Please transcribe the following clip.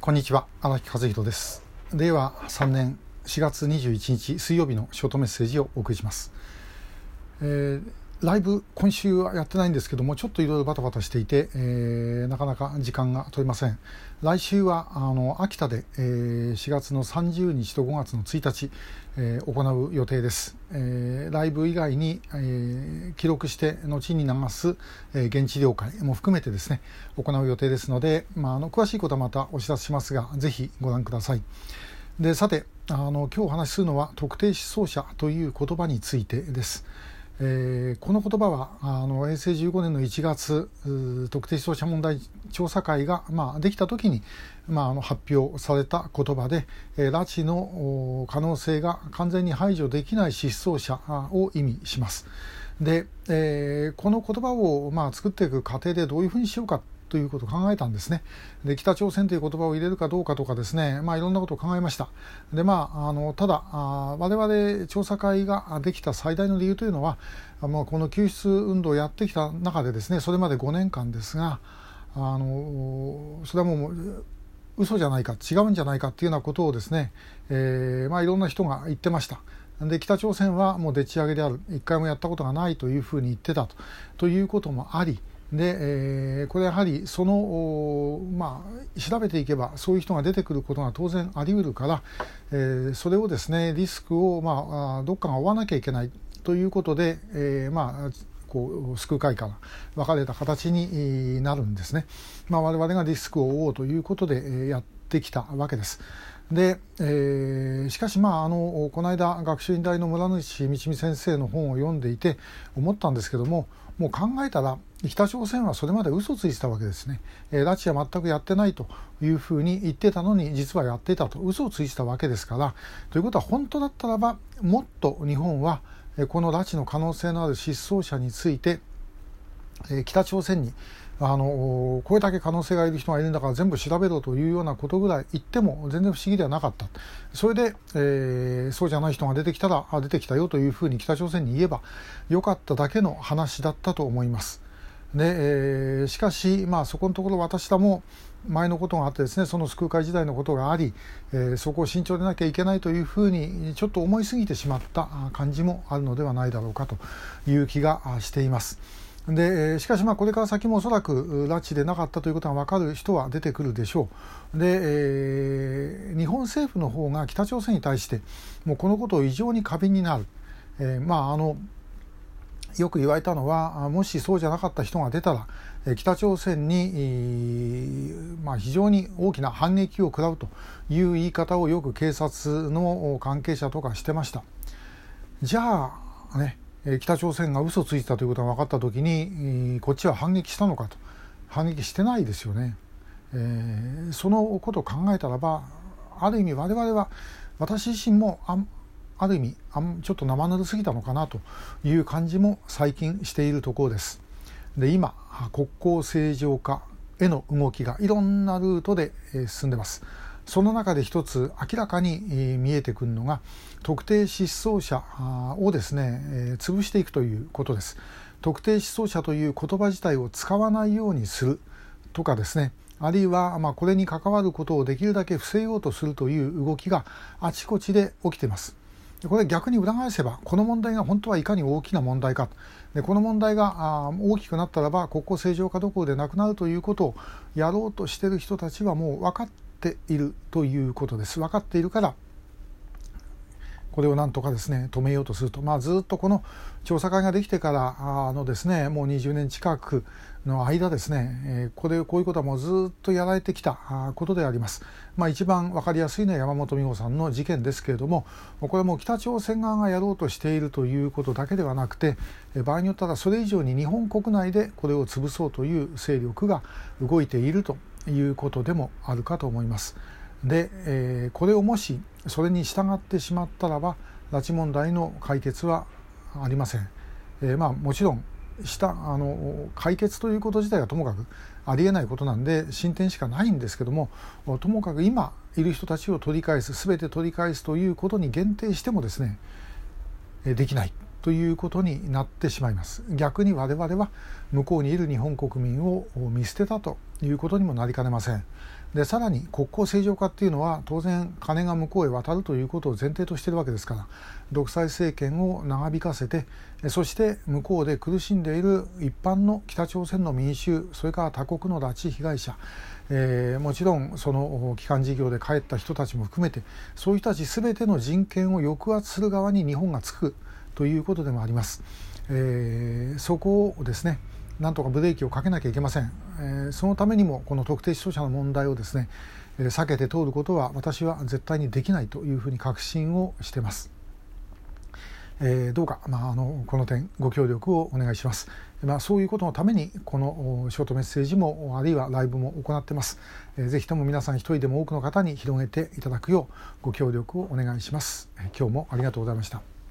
こんにちは荒木和弘です。令和3年4月21日水曜日のショートメッセージをお送りします、えー、ライブ今週はやってないんですけどもちょっといろいろバタバタしていて、えー、なかなか時間が取れません。来週はあの秋田で、えー、4月の30日と5月の1日、えー、行う予定です、えー、ライブ以外に、えー、記録して後に流す、えー、現地了解も含めてですね行う予定ですので、まあ、あの詳しいことはまたお知らせしますがぜひご覧ください。でさてあの今日お話しするのは特定失踪者という言葉についてです。えー、この言葉はあの平成15年の1月特定失踪者問題調査会が、まあ、できた時に、まあ、あの発表された言葉で、えー、拉致の可能性が完全に排除できない失踪者を意味します。で、えー、この言葉を、まあ、作っていく過程でどういうふうにしようかということを考えたんですね。で北朝鮮という言葉を入れるかどうかとかですね、まあ、いろんなことを考えました。でまあ、あのただあ我々調査会ができた最大の理由というのは、まあ、この救出運動をやってきた中でですねそれまで5年間ですがあのそれはもう嘘じゃないか違うんじゃないかっていうようなことをですね、えーまあ、いろんな人が言ってました。で北朝鮮はもうでっち上げである一回もやったことがないというふうに言ってたとということもありで、えー、これやはりその、まあ、調べていけばそういう人が出てくることが当然あり得るから、えー、それをですねリスクを、まあ、どっかが負わなきゃいけないということで、えー、まあこう救う会から分かれた形になるんですね。まあ、我々がリスクを負おうということでやってきたわけです。で、えー、しかしまああのこの間学習院大の村主道美先生の本を読んでいて思ったんですけどももう考えたら北朝鮮はそれまで嘘ついてたわけですね、えー、拉致は全くやってないというふうに言ってたのに実はやっていたと。嘘をついてたわけですから。ということは本当だったらばもっと日本はこの拉致の可能性のある失踪者について北朝鮮にあのこれだけ可能性がいる人がいるんだから全部調べろというようなことぐらい言っても全然不思議ではなかった。それで、えー、そうじゃない人が出てきたらあ出てきたよというふうに北朝鮮に言えばよかっただけの話だったと思います。で、えー、しかし、まあ、そこのところ私らも前のことがあってですねその救う会時代のことがあり、えー、そこを慎重でなきゃいけないというふうにちょっと思いすぎてしまった感じもあるのではないだろうかという気がしています。でしかしまあこれから先もおそらく拉致でなかったということが分かる人は出てくるでしょうで、えー、日本政府の方が北朝鮮に対してもうこのことを異常に過敏になる、えー、まああのよく言われたのはもしそうじゃなかった人が出たら北朝鮮に、まあ、非常に大きな反撃を食らうという言い方をよく警察の関係者とかしてました。じゃあね北朝鮮が嘘ついたということが分かった時にこっちは反撃したのかと反撃してないですよね。えー、そのことを考えたらばある意味我々は私自身もあある意味あんちょっと生ぬるすぎたのかなという感じも最近しているところです。で今国交正常化への動きがいろんなルートで進んでます。その中で一つ明らかに見えてくるのが特定失踪者をですね潰していくということです。特定失踪者という言葉自体を使わないようにするとかですねあるいはまこれに関わることをできるだけ防ごうとするという動きがあちこちで起きています。これ逆に裏返せばこの問題が本当はいかに大きな問題か。でこの問題があ大きくなったらば国交正常化どころでなくなるということをやろうとしている人たちはもう分かっているということです。分かっているからこれをなんとかですね止めようとすると、まあ、ずっとこの調査会ができてからのですねもう20年近くの間ですね、えー、これこういうことはもうずっとやられてきたことであります。まあ、一番分かりやすいのは山本美穂さんの事件ですけれどもこれはもう北朝鮮側がやろうとしているということだけではなくて場合によってはそれ以上に日本国内でこれを潰そうという勢力が動いているということでもあるかと思います。で、えー、これをもしそれに従ってしまったらば拉致問題の解決はありません。えー、まあもちろんしたあの解決ということ自体はともかくありえないことなんで進展しかないんですけどもともかく今いる人たちを取り返す全て取り返すということに限定してもですねできないということになってしまいます。逆に我々は向こうにいる日本国民を見捨てたということにもなりかねません。でさらに国交正常化っていうのは当然金が向こうへ渡るということを前提としているわけですから独裁政権を長引かせてそして向こうで苦しんでいる一般の北朝鮮の民衆それから他国の拉致被害者、えー、もちろんその帰還事業で帰った人たちも含めてそういう人たち全ての人権を抑圧する側に日本がつく。ということでもあります。えー、そこをですねなんとかブレーキをかけなきゃいけません、えー、そのためにもこの特定失踪者の問題をですね、えー、避けて通ることは私は絶対にできないというふうに確信をしてます。えー、どうか、まあ、あのこの点ご協力をお願いします、まあ、そういうことのためにこのショートメッセージもあるいはライブも行ってます、えー、ぜひとも皆さん一人でも多くの方に広げていただくようご協力をお願いします、今日もありがとうございました。